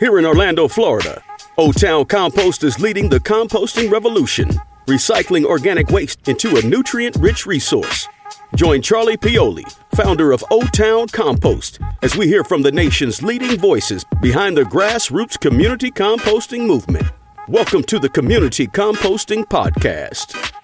Here in Orlando, Florida, O Town Compost is leading the composting revolution, recycling organic waste into a nutrient rich resource. Join Charlie Pioli, founder of O Town Compost, as we hear from the nation's leading voices behind the grassroots community composting movement. Welcome to the Community Composting Podcast.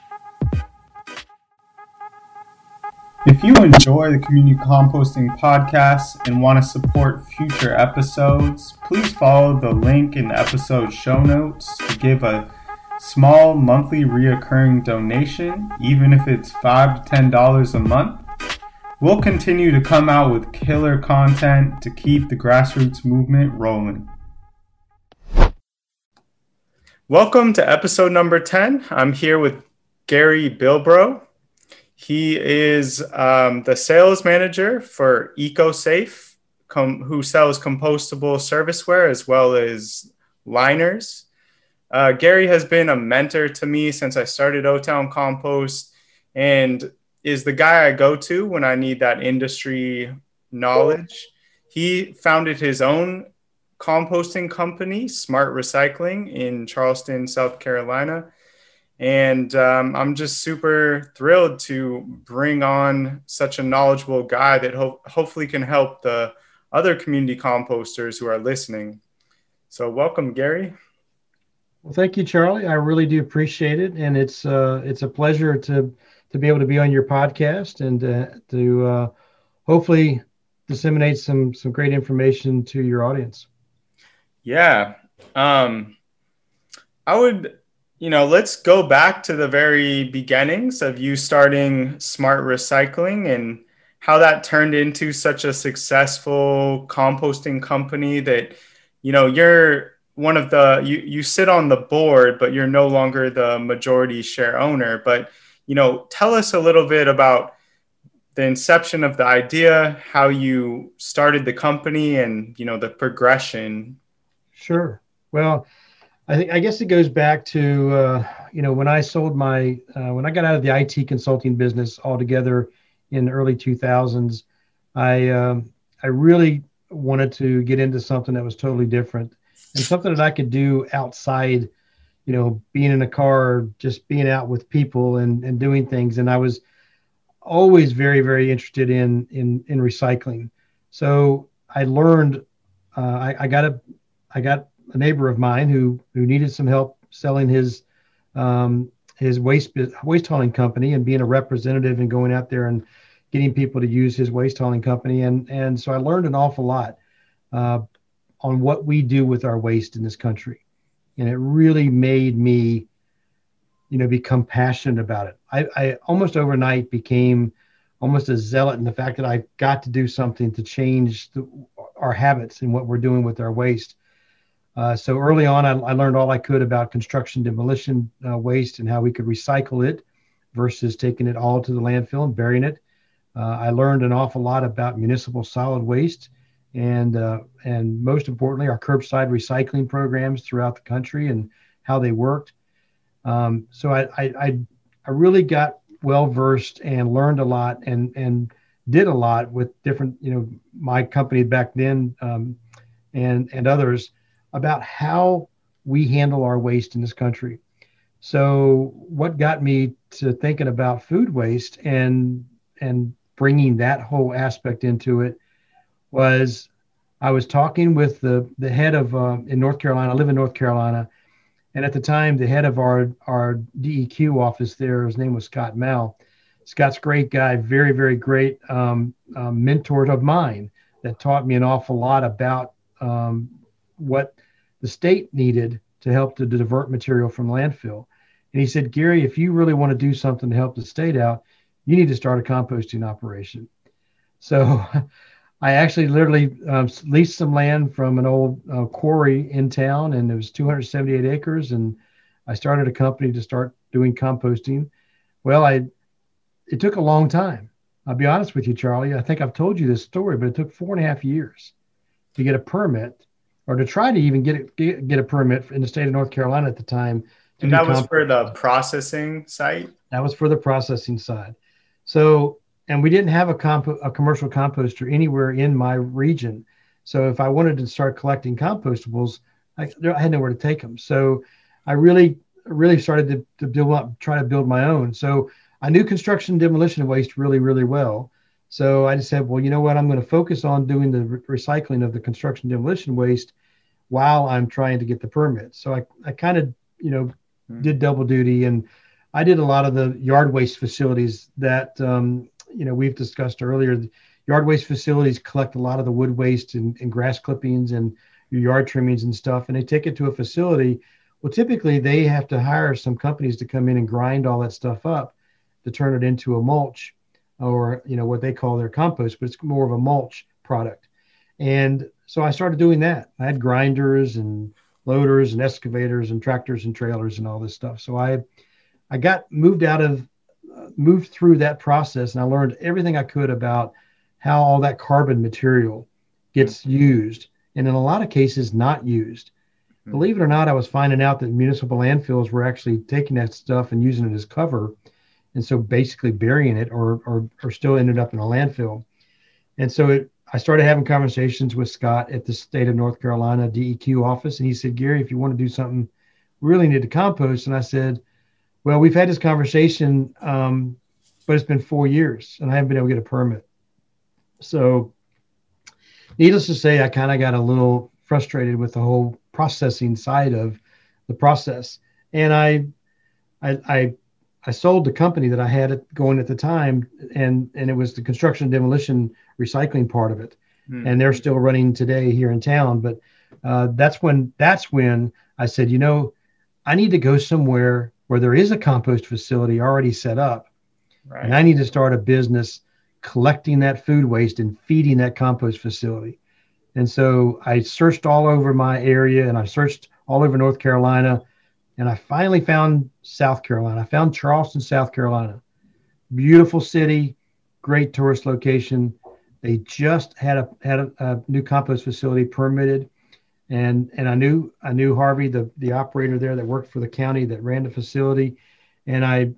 If you enjoy the Community Composting Podcast and want to support future episodes, please follow the link in the episode show notes to give a small monthly reoccurring donation, even if it's 5 to $10 a month. We'll continue to come out with killer content to keep the grassroots movement rolling. Welcome to episode number 10. I'm here with Gary Bilbro. He is um, the sales manager for EcoSafe, com- who sells compostable serviceware as well as liners. Uh, Gary has been a mentor to me since I started O Town Compost and is the guy I go to when I need that industry knowledge. He founded his own composting company, Smart Recycling, in Charleston, South Carolina and um, I'm just super thrilled to bring on such a knowledgeable guy that ho- hopefully can help the other community composters who are listening. So, welcome, Gary. Well, thank you, Charlie. I really do appreciate it, and it's uh, it's a pleasure to to be able to be on your podcast and uh, to uh, hopefully disseminate some some great information to your audience. Yeah, um, I would you know, let's go back to the very beginnings of you starting Smart Recycling and how that turned into such a successful composting company that, you know, you're one of the you you sit on the board, but you're no longer the majority share owner. But you know, tell us a little bit about the inception of the idea, how you started the company, and you know the progression. Sure. Well, I think I guess it goes back to uh, you know when I sold my uh, when I got out of the IT consulting business altogether in the early 2000s. I um, I really wanted to get into something that was totally different and something that I could do outside, you know, being in a car, just being out with people and and doing things. And I was always very very interested in in in recycling. So I learned. Uh, I, I got a I got a neighbor of mine who who needed some help selling his um, his waste waste hauling company and being a representative and going out there and getting people to use his waste hauling company and and so I learned an awful lot uh, on what we do with our waste in this country, and it really made me you know become passionate about it. I, I almost overnight became almost a zealot in the fact that I've got to do something to change the, our habits and what we're doing with our waste. Uh, so early on, I, I, learned all I could about construction demolition uh, waste and how we could recycle it versus taking it all to the landfill and burying it. Uh, I learned an awful lot about municipal solid waste and uh, and most importantly, our curbside recycling programs throughout the country and how they worked. Um, so I, I I really got well versed and learned a lot and and did a lot with different you know my company back then um, and and others about how we handle our waste in this country. So, what got me to thinking about food waste and and bringing that whole aspect into it was I was talking with the the head of uh, in North Carolina. I live in North Carolina, and at the time, the head of our our DEQ office there, his name was Scott Mouw. Scott's great guy, very very great um, um, mentor of mine that taught me an awful lot about um, what the state needed to help to divert material from landfill. And he said, Gary, if you really want to do something to help the state out, you need to start a composting operation. So I actually literally um, leased some land from an old uh, quarry in town, and it was 278 acres. And I started a company to start doing composting. Well, I it took a long time. I'll be honest with you, Charlie. I think I've told you this story, but it took four and a half years to get a permit or to try to even get it, get, get a permit in the state of North Carolina at the time. And that was comp- for the processing site. That was for the processing side. So, and we didn't have a comp a commercial composter anywhere in my region. So if I wanted to start collecting compostables, I, I had nowhere to take them. So I really, really started to, to build up, try to build my own. So I knew construction demolition waste really, really well. So I just said, well, you know what? I'm going to focus on doing the re- recycling of the construction demolition waste while I'm trying to get the permit. So I, I kind of, you know, mm-hmm. did double duty and I did a lot of the yard waste facilities that, um, you know, we've discussed earlier. Yard waste facilities collect a lot of the wood waste and, and grass clippings and your yard trimmings and stuff, and they take it to a facility. Well, typically they have to hire some companies to come in and grind all that stuff up to turn it into a mulch or you know what they call their compost, but it's more of a mulch product. And so I started doing that. I had grinders and loaders and excavators and tractors and trailers and all this stuff. So I I got moved out of uh, moved through that process and I learned everything I could about how all that carbon material gets mm-hmm. used and in a lot of cases not used. Mm-hmm. Believe it or not, I was finding out that municipal landfills were actually taking that stuff and using it as cover and so basically burying it or, or, or still ended up in a landfill. And so it, I started having conversations with Scott at the state of North Carolina DEQ office. And he said, Gary, if you want to do something, we really need to compost. And I said, well, we've had this conversation, um, but it's been four years and I haven't been able to get a permit. So needless to say, I kind of got a little frustrated with the whole processing side of the process. And I, I, I I sold the company that I had it going at the time, and and it was the construction demolition recycling part of it, mm-hmm. and they're still running today here in town. But uh, that's when that's when I said, you know, I need to go somewhere where there is a compost facility already set up, right. and I need to start a business collecting that food waste and feeding that compost facility. And so I searched all over my area, and I searched all over North Carolina and I finally found South Carolina. I found Charleston, South Carolina. Beautiful city, great tourist location. They just had a had a, a, new compost facility permitted, and and I knew I knew Harvey, the the operator there that worked for the county that ran the facility, and I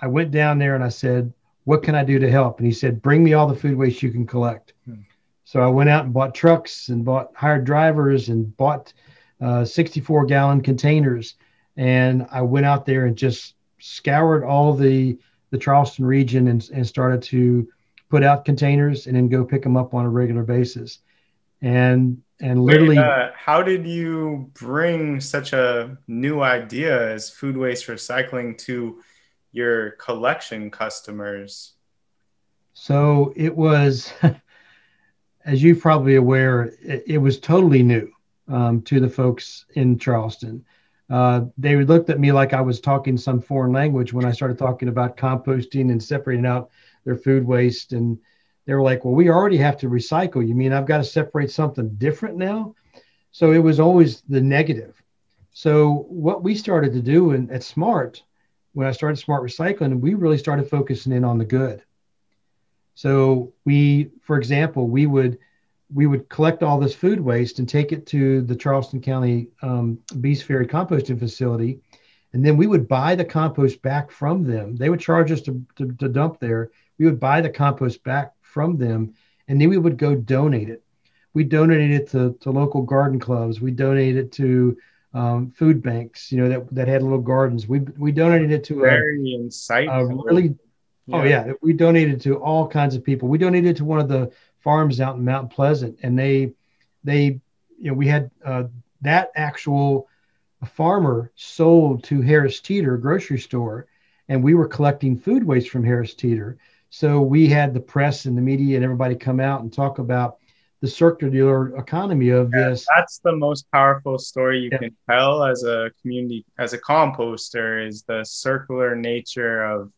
I went down there and I said, "What can I do to help?" And he said, "Bring me all the food waste you can collect." Hmm. So I went out and bought trucks and bought hired drivers and bought uh, 64 gallon containers and I went out there and just scoured all the the Charleston region and, and started to put out containers and then go pick them up on a regular basis. And and literally, Wait, uh, how did you bring such a new idea as food waste recycling to your collection customers? So it was, as you're probably aware, it, it was totally new um, to the folks in Charleston uh, they looked at me like I was talking some foreign language when I started talking about composting and separating out their food waste. And they were like, well, we already have to recycle. You mean I've got to separate something different now? So it was always the negative. So what we started to do in, at Smart, when I started Smart Recycling, we really started focusing in on the good. So we, for example, we would – we would collect all this food waste and take it to the Charleston County um, Bees Ferry composting facility. And then we would buy the compost back from them. They would charge us to, to, to dump there. We would buy the compost back from them, and then we would go donate it. We donated it to, to local garden clubs. We donated it to um, food banks, you know, that, that had little gardens. We, we donated it to a very a, insightful. A really, oh, yeah. oh yeah, we donated to all kinds of people. We donated to one of the farms out in Mount Pleasant, and they they you know we had uh, that actual farmer sold to Harris Teeter grocery store, and we were collecting food waste from Harris Teeter. So we had the press and the media and everybody come out and talk about the circular economy of yeah, this. That's the most powerful story you yeah. can tell as a community, as a composter, is the circular nature of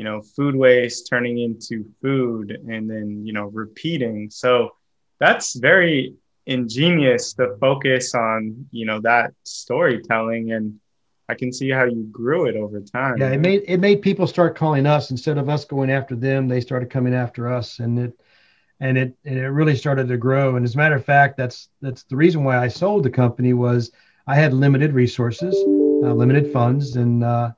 you know, food waste turning into food and then, you know, repeating. So that's very ingenious to focus on, you know, that storytelling and I can see how you grew it over time. Yeah, it made it made people start calling us instead of us going after them. They started coming after us, and it and it and it really started to grow. And as a matter of fact, that's that's the reason why I sold the company was I had limited resources, uh, limited funds, and uh,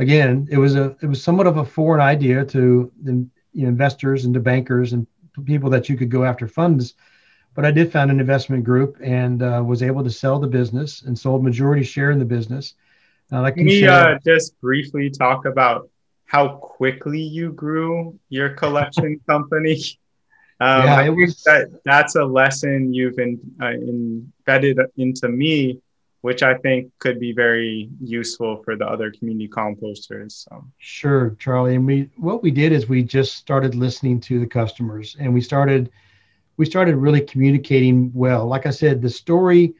again, it was a it was somewhat of a foreign idea to the you know, investors and to bankers and people that you could go after funds. but I did found an investment group and uh, was able to sell the business and sold majority share in the business. Uh, like Can we uh, just briefly talk about how quickly you grew your collection company? Um, yeah, it was, that, that's a lesson you've in, uh, embedded into me, which I think could be very useful for the other community composters. So. Sure, Charlie. And we what we did is we just started listening to the customers, and we started we started really communicating well. Like I said, the story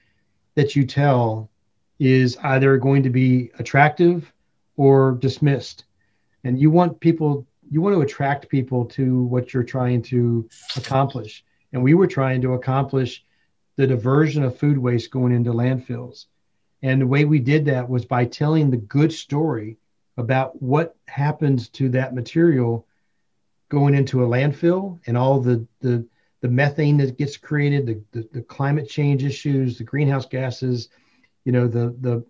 that you tell is either going to be attractive or dismissed, and you want people you want to attract people to what you're trying to accomplish. And we were trying to accomplish the diversion of food waste going into landfills. And the way we did that was by telling the good story about what happens to that material going into a landfill and all the the, the methane that gets created, the, the, the climate change issues, the greenhouse gases, you know, the the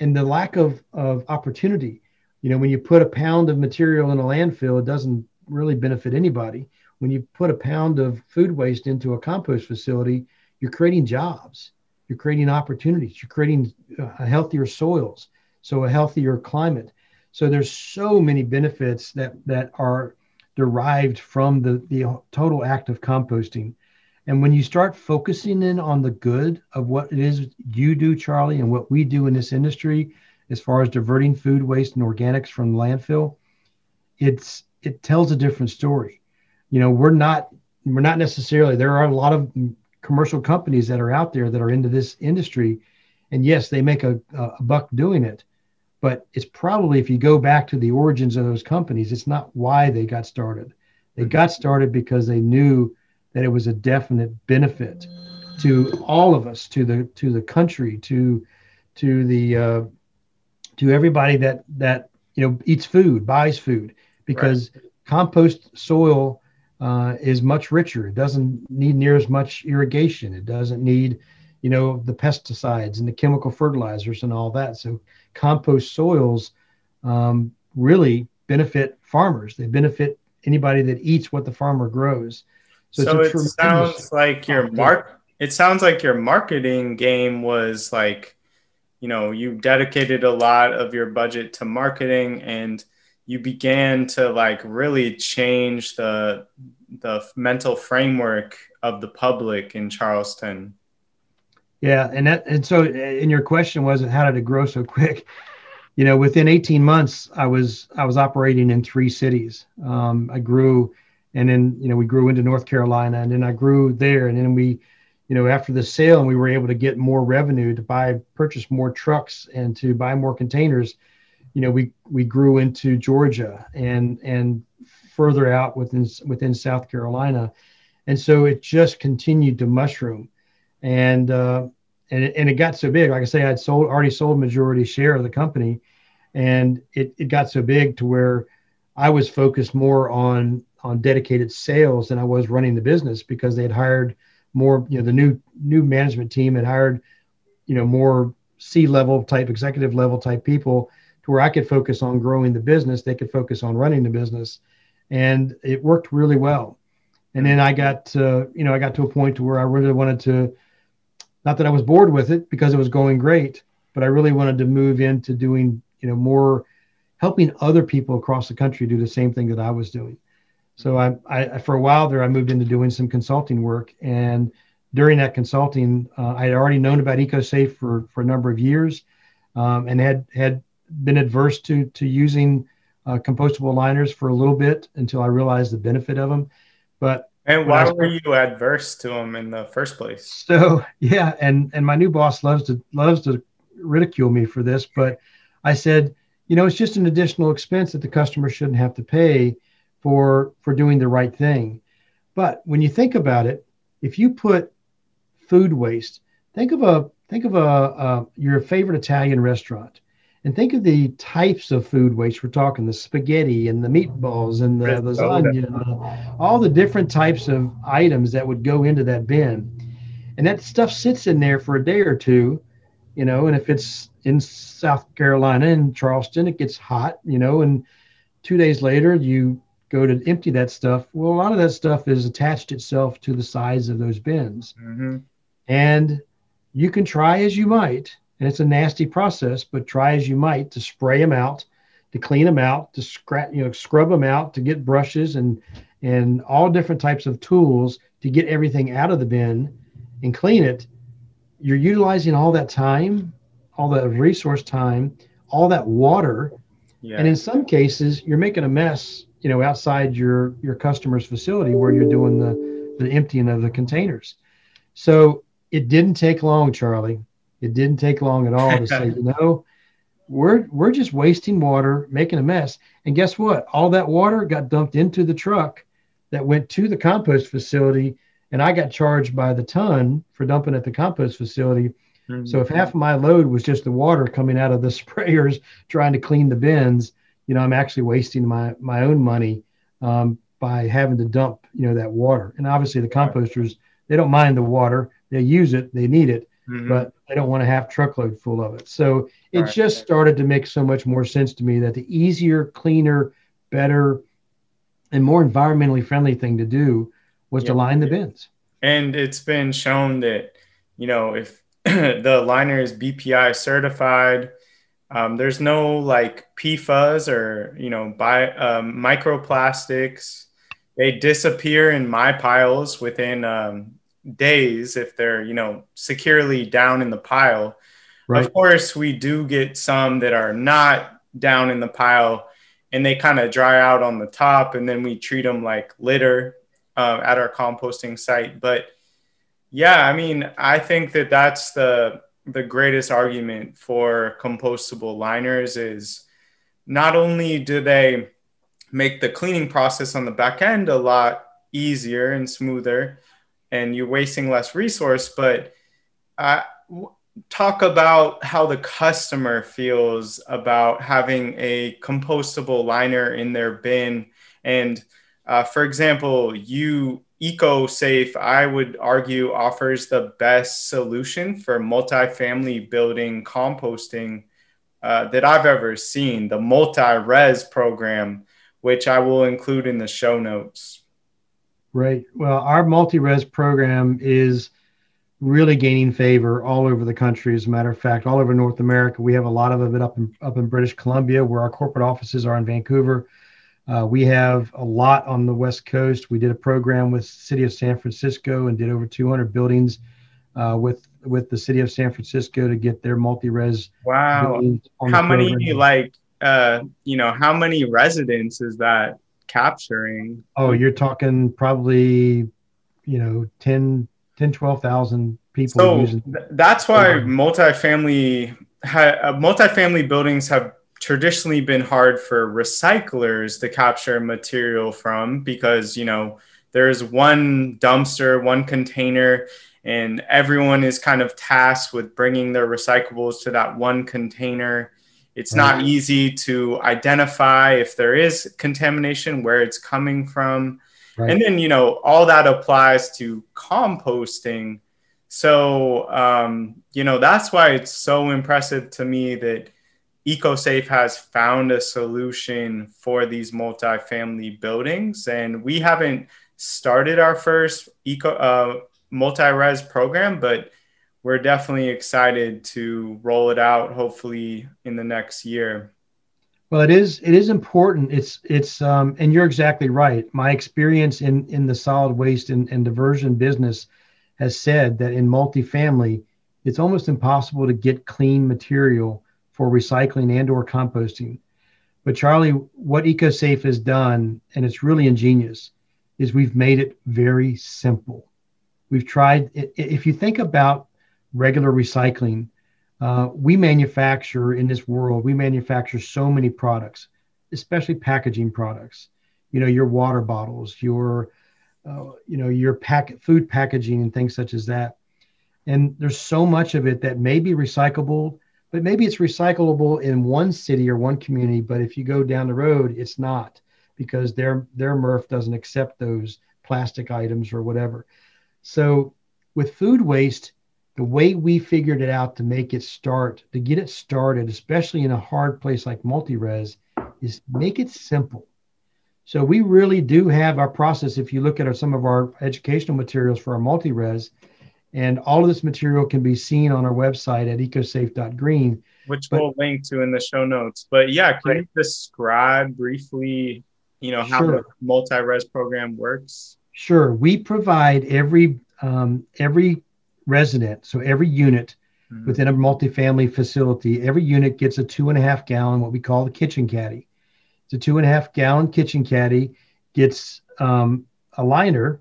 and the lack of, of opportunity you know when you put a pound of material in a landfill it doesn't really benefit anybody when you put a pound of food waste into a compost facility you're creating jobs. You're creating opportunities. You're creating uh, healthier soils so a healthier climate. So there's so many benefits that that are derived from the the total act of composting. And when you start focusing in on the good of what it is you do charlie and what we do in this industry as far as diverting food waste and organics from landfill, it's it tells a different story. You know, we're not we're not necessarily there are a lot of commercial companies that are out there that are into this industry, and yes, they make a, a buck doing it, but it's probably if you go back to the origins of those companies, it's not why they got started. They got started because they knew that it was a definite benefit to all of us, to the to the country, to to the uh, to everybody that that you know eats food, buys food, because right. compost soil uh, is much richer. It doesn't need near as much irrigation. It doesn't need, you know, the pesticides and the chemical fertilizers and all that. So compost soils um, really benefit farmers. They benefit anybody that eats what the farmer grows. So, so it sounds like your mark. It sounds like your marketing game was like you know you dedicated a lot of your budget to marketing and you began to like really change the the mental framework of the public in Charleston. Yeah, and that and so in your question was how did it grow so quick? You know, within 18 months, I was I was operating in three cities. Um, I grew, and then you know we grew into North Carolina, and then I grew there, and then we you know, after the sale and we were able to get more revenue to buy, purchase more trucks and to buy more containers, you know, we, we grew into Georgia and, and further out within, within South Carolina. And so it just continued to mushroom. And, uh, and it, and it got so big, like I say, I'd sold already sold majority share of the company. And it, it got so big to where I was focused more on, on dedicated sales than I was running the business because they had hired more, you know, the new new management team had hired, you know, more C level type, executive level type people to where I could focus on growing the business. They could focus on running the business, and it worked really well. And then I got, to, you know, I got to a point to where I really wanted to, not that I was bored with it because it was going great, but I really wanted to move into doing, you know, more helping other people across the country do the same thing that I was doing. So I, I, for a while there, I moved into doing some consulting work, and during that consulting, uh, I had already known about EcoSafe for for a number of years, um, and had had been adverse to to using uh, compostable liners for a little bit until I realized the benefit of them. But and why were you adverse to them in the first place? So yeah, and and my new boss loves to loves to ridicule me for this, but I said, you know, it's just an additional expense that the customer shouldn't have to pay for for doing the right thing. But when you think about it, if you put food waste, think of a think of a, a your favorite Italian restaurant, and think of the types of food waste we're talking: the spaghetti and the meatballs and the lasagna, and the, all the different types of items that would go into that bin, and that stuff sits in there for a day or two, you know. And if it's in South Carolina in Charleston, it gets hot, you know, and two days later you go to empty that stuff, well, a lot of that stuff is attached itself to the sides of those bins. Mm-hmm. And you can try as you might, and it's a nasty process, but try as you might to spray them out, to clean them out, to scrap, you know, scrub them out, to get brushes and and all different types of tools to get everything out of the bin and clean it. You're utilizing all that time, all that resource time, all that water, Yeah. and in some cases you're making a mess you know outside your your customer's facility where you're doing the the emptying of the containers so it didn't take long charlie it didn't take long at all to say you know we're we're just wasting water making a mess and guess what all that water got dumped into the truck that went to the compost facility and i got charged by the ton for dumping at the compost facility Mhm. so if half of my load was just the water coming out of the sprayers trying to clean the bins, you know, I'm actually wasting my my own money um, by having to dump, you know, that water. And obviously the composters, they don't mind the water. They use it, they need it, Mhm. but they don't want to have truckload full of it. So it Right. just started to make so much more sense to me that the easier, cleaner, better, and more environmentally friendly thing to do was to line the bins. And it's been shown that, you know, if the liner is BPI certified, um, there's no like PFAS or, you know, bi- um, microplastics. They disappear in my piles within um, days if they're, you know, securely down in the pile. Right. Of course, we do get some that are not down in the pile and they kind of dry out on the top and then we treat them like litter uh, at our composting site. But yeah, I mean, I think that that's the the greatest argument for compostable liners is not only do they make the cleaning process on the back end a lot easier and smoother and you're wasting less resource but uh, talk about how the customer feels about having a compostable liner in their bin and uh, for example you EcoSafe, I would argue, offers the best solution for multifamily building composting uh, that I've ever seen, the multi-res program, which I will include in the show notes. Right. Well, our multi-res program is really gaining favor all over the country. As a matter of fact, all over North America, we have a lot of it up in up in British Columbia, where our corporate offices are in Vancouver. Uh, we have a lot on the West Coast. We did a program with City of San Francisco and did over 200 buildings uh, with with the City of San Francisco to get their multi-res. Wow. buildings on the How many, program. like, uh, you know, how many residents is that capturing? Oh, you're talking probably, you know, 10, 10 12,000 people So using. th- that's why Mhm. multifamily ha- uh, multifamily buildings have traditionally been hard for recyclers to capture material from because you know there's one dumpster, one container, and everyone is kind of tasked with bringing their recyclables to that one container. It's not easy to identify if there is contamination, where it's coming from. Right. And then, you know, all that applies to composting. So, um, you know, that's why it's so impressive to me that EcoSafe has found a solution for these multifamily buildings. And we haven't started our first eco uh, multi-res program, but we're definitely excited to roll it out hopefully in the next year. Well, it is it is important. It's it's um, and you're exactly right. My experience in in the solid waste and, and diversion business has said that in multifamily, it's almost impossible to get clean material for recycling and or composting. But Charlie, what EcoSafe has done, and it's really ingenious, is we've made it very simple. We've tried. If you think about regular recycling, uh, we manufacture in this world we manufacture so many products especially packaging products. You know your water bottles your uh, you know your pack food packaging and things such as that. And there's so much of it that may be recyclable but maybe it's recyclable in one city or one community but if you go down the road it's not because their their MRF doesn't accept those plastic items or whatever. So with food waste the way we figured it out to make it start, to get it started, especially in a hard place like multi-res, is make it simple. So we really do have our process. If you look at our, some of our educational materials for our multi-res, and all of this material can be seen on our website at ecosafe.green. Which but, we'll link to in the show notes. But yeah, can right. you describe briefly, you know, how sure. the multi-res program works? Sure. We provide every um, every resident, so every unit mm-hmm. within a multifamily facility, every unit gets a two and a half gallon, what we call the kitchen caddy. It's a two and a half gallon kitchen caddy, gets um, a liner,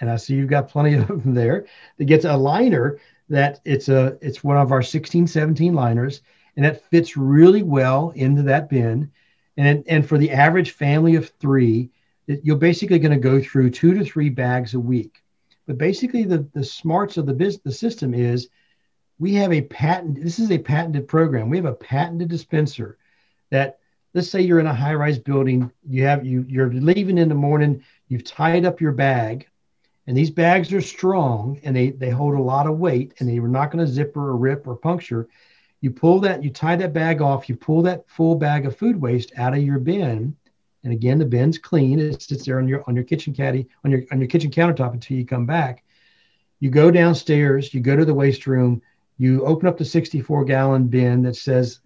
and I see you've got plenty of them there. That gets a liner that it's a it's one of our 16, 17 liners, and that fits really well into that bin. And and for the average family of three, you're basically going to go through two to three bags a week. But basically, the, the smarts of the business, the system is we have a patent. This is a patented program. We have a patented dispenser that let's say you're in a high-rise building. You have you you're leaving in the morning. You've tied up your bag, and these bags are strong and they they hold a lot of weight, and they were not going to zipper or rip or puncture. You pull that, you tie that bag off. You pull that full bag of food waste out of your bin and again, the bin's clean. It sits there on your on your kitchen caddy on your on your kitchen countertop until you come back. You go downstairs. You go to the waste room. You open up the 64 gallon bin that says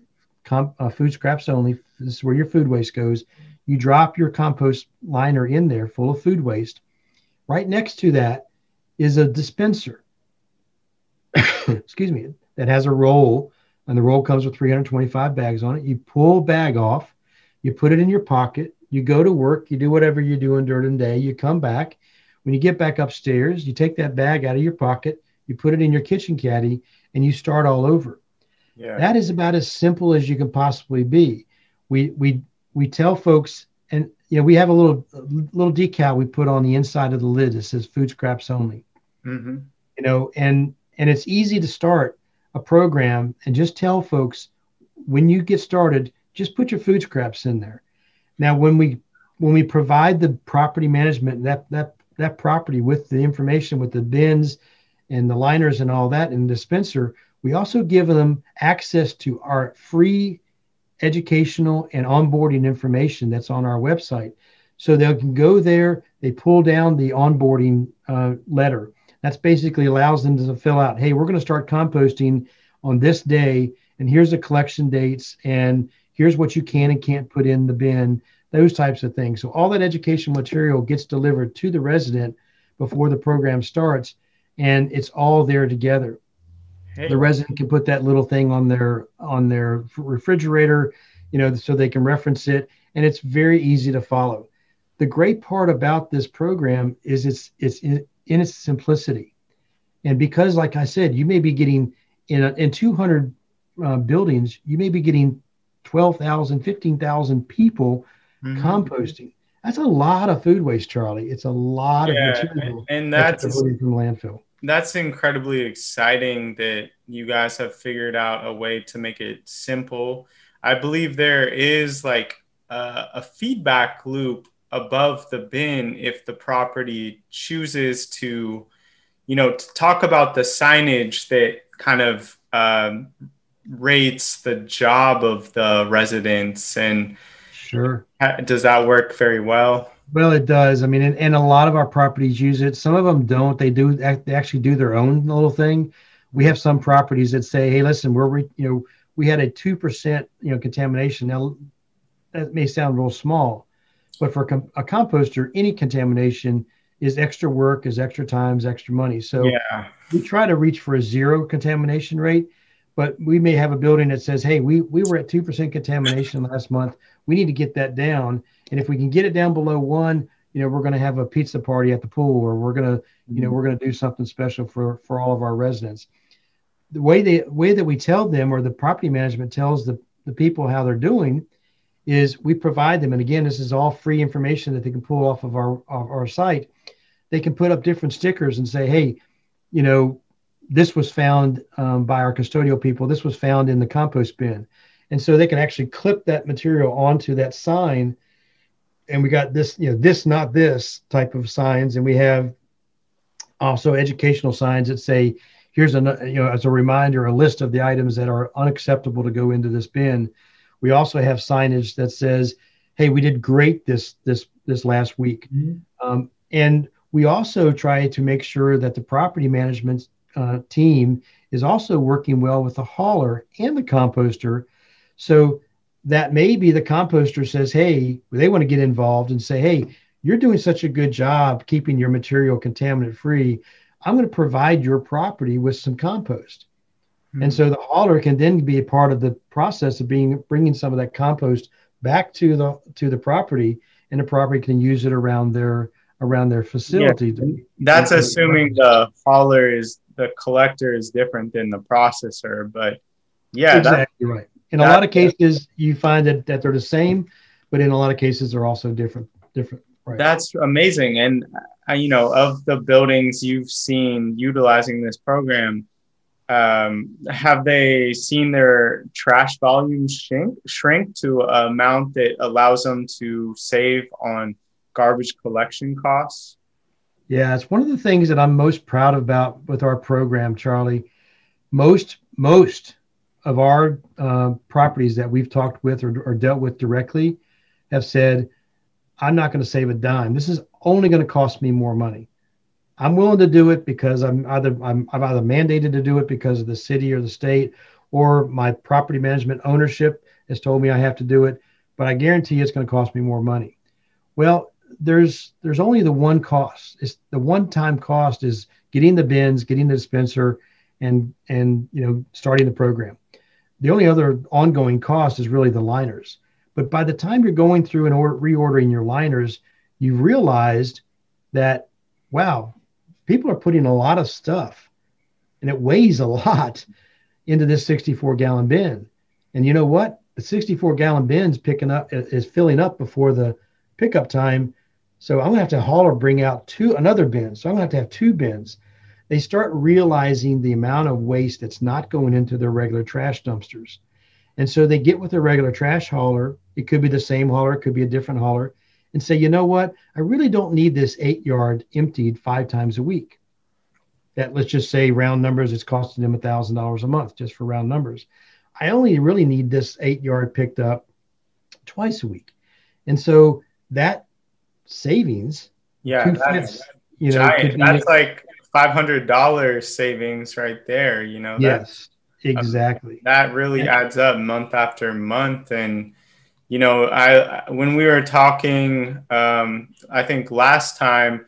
uh, food scraps only. This is where your food waste goes. You drop your compost liner in there full of food waste. Right next to that is a dispenser. Excuse me, that has a roll, and the roll comes with 325 bags on it. You pull bag off, you put it in your pocket, you go to work, you do whatever you're doing during the day, you come back. When you get back upstairs, you take that bag out of your pocket, you put it in your kitchen caddy, and you start all over. Yeah. That is about as simple as you can possibly be. We we we tell folks, and you know, we have a little a little decal we put on the inside of the lid that says "food scraps only." Mm-hmm. You know, and and it's easy to start a program and just tell folks when you get started, just put your food scraps in there. Now, when we when we provide the property management that that that property with the information with the bins and the liners and all that and the dispenser, we also give them access to our free educational and onboarding information that's on our website. So they can go there, they pull down the onboarding uh, letter. That's basically allows them to fill out, hey, we're going to start composting on this day, and here's the collection dates, and here's what you can and can't put in the bin, those types of things. So all that education material gets delivered to the resident before the program starts, and it's all there together. Hey. The resident can put that little thing on their on their refrigerator, you know, so they can reference it, and it's very easy to follow. The great part about this program is it's it's in, in its simplicity, and because, like I said, you may be getting in a, in 200 uh, buildings, you may be getting 12,000, 15,000 people mm-hmm. composting. That's a lot of food waste, Charlie. It's a lot yeah, of material. And that's, that's from landfill. That's incredibly exciting that you guys have figured out a way to make it simple. I believe there is like a, a feedback loop above the bin if the property chooses to, you know, to talk about the signage that kind of um, rates the job of the residents and sure. does that work very well? Well it does. I mean and, and a lot of our properties use it. Some of them don't. They do they actually do their own little thing. We have some properties that say hey listen we're you know we had a 2% you know contamination. Now that may sound real small but for a composter any contamination is extra work is extra times extra money. So yeah. we try to reach for a zero contamination rate but we may have a building that says, hey, we, we were at 2% contamination last month. We need to get that down. And if we can get it down below one, you know, we're going to have a pizza party at the pool or we're going to, you know, mm-hmm. we're going to do something special for, for all of our residents. The way they way that we tell them or the property management tells the, the people how they're doing is we provide them. And again, this is all free information that they can pull off of our, of our site. They can put up different stickers and say, hey, you know, this was found um, by our custodial people. This was found in the compost bin. And so they can actually clip that material onto that sign. And we got this, you know, this, not this type of signs. And we have also educational signs that say, here's a, you know, as a reminder, a list of the items that are unacceptable to go into this bin. We also have signage that says, hey, we did great this, this, this last week. Mm-hmm. Um, and we also try to make sure that the property management uh, team is also working well with the hauler and the composter. So that maybe the composter says, hey, they want to get involved and say, hey, you're doing such a good job keeping your material contaminant free. I'm going to provide your property with some compost. Mm-hmm. And so the hauler can then be a part of the process of being bringing some of that compost back to the to the property, and the property can use it around their around their facility. Yeah. That's assuming the hauler is the collector is different than the processor, but yeah, exactly right. In a lot of cases, you find that, that they're the same, but in a lot of cases, they're also different. Different. Right. That's amazing. And uh, you know, of the buildings you've seen utilizing this program, um, have they seen their trash volume shrink, shrink to an amount that allows them to save on garbage collection costs? Yeah, it's one of the things that I'm most proud about with our program, Charlie. Most most of our uh, properties that we've talked with or, or dealt with directly have said, "I'm not going to save a dime. This is only going to cost me more money." I'm willing to do it because I'm either I'm I've either mandated to do it because of the city or the state, or my property management ownership has told me I have to do it. But I guarantee it's going to cost me more money. Well, there's there's only the one cost. It's the one time cost is getting the bins, getting the dispenser, and and you know starting the program. The only other ongoing cost is really the liners. But by the time you're going through and or- reordering your liners, you've realized that wow, people are putting a lot of stuff and it weighs a lot into this 64 gallon bin. And you know what? The 64 gallon bin's picking up is filling up before the pickup time. So I'm gonna have to haul or bring out two another bin. So I'm gonna have to have two bins. They start realizing the amount of waste that's not going into their regular trash dumpsters. And so they get with their regular trash hauler. It could be the same hauler, it could be a different hauler and say, you know what? I really don't need this eight yard emptied five times a week. That let's just say round numbers, it's costing them a thousand dollars a month just for round numbers. I only really need this eight yard picked up twice a week. And so that savings, yeah, that's, you know, that's like five hundred dollars savings right there. You know, yes, exactly. That really adds up month after month, and you know, I when we were talking, um, I think last time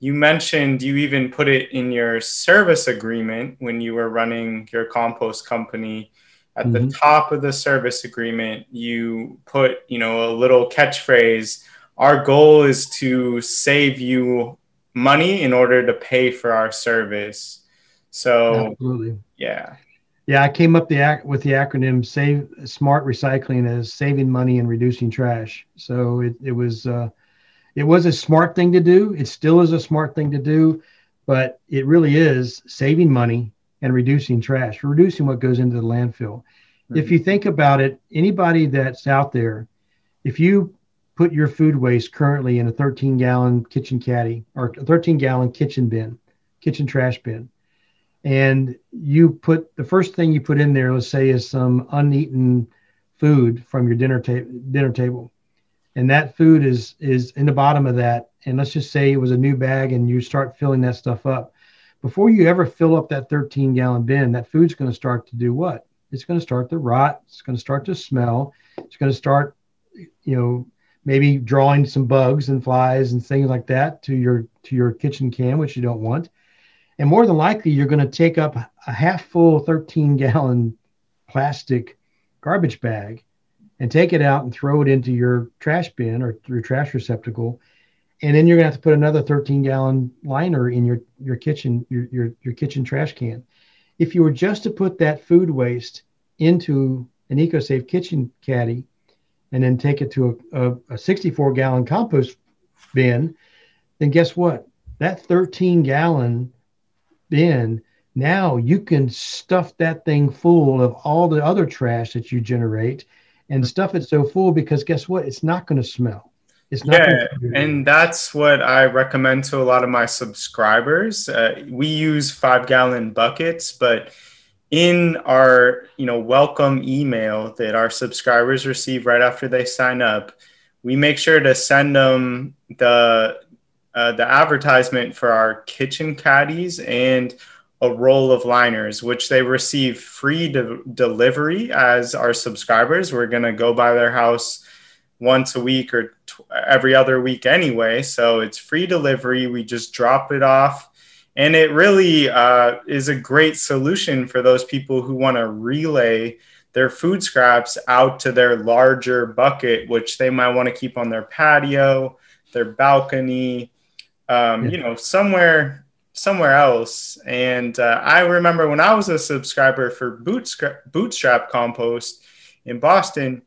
you mentioned you even put it in your service agreement when you were running your compost company. At mm-hmm. the top of the service agreement, you put, you know, a little catchphrase. Our goal is to save you money in order to pay for our service. So, Absolutely. yeah. Yeah, I came up the with the acronym "Save Smart Recycling" as saving money and reducing trash. So it it was uh, it was a smart thing to do. It still is a smart thing to do, but it really is saving money and reducing trash, reducing what goes into the landfill. Mm-hmm. If you think about it, anybody that's out there, if you put your food waste currently in a 13 gallon kitchen caddy or a 13 gallon kitchen bin, kitchen trash bin, and you put the first thing you put in there, let's say, is some uneaten food from your dinner table dinner table, and that food is is in the bottom of that. And let's just say it was a new bag, and you start filling that stuff up. Before you ever fill up that 13 gallon bin, that food's going to start to do what? It's going to start to rot. It's going to start to smell. It's going to start, you know, maybe drawing some bugs and flies and things like that to your to your kitchen can, which you don't want and more than likely, you're going to take up a half full 13 gallon plastic garbage bag and take it out and throw it into your trash bin or your trash receptacle. And then you're going to have to put another 13 gallon liner in your, your kitchen, your, your, your kitchen trash can. If you were just to put that food waste into an EcoSafe kitchen caddy and then take it to a, a, a 64 gallon compost bin, then guess what? That 13 gallon bin, now you can stuff that thing full of all the other trash that you generate and stuff it so full because guess what? It's not going to smell. It's not yeah, and that's what I recommend to a lot of my subscribers. Uh, we use five gallon buckets, but in our you know welcome email that our subscribers receive right after they sign up, we make sure to send them the uh, the advertisement for our kitchen caddies and a roll of liners, which they receive free de- delivery as our subscribers. We're going to go by their house once a week or t- every other week anyway. So it's free delivery. We just drop it off. And it really uh, is a great solution for those people who want to relay their food scraps out to their larger bucket, which they might want to keep on their patio, their balcony, um, yeah. you know, somewhere somewhere else. And uh, I remember when I was a subscriber for Bootstrap, Bootstrap Compost in Boston,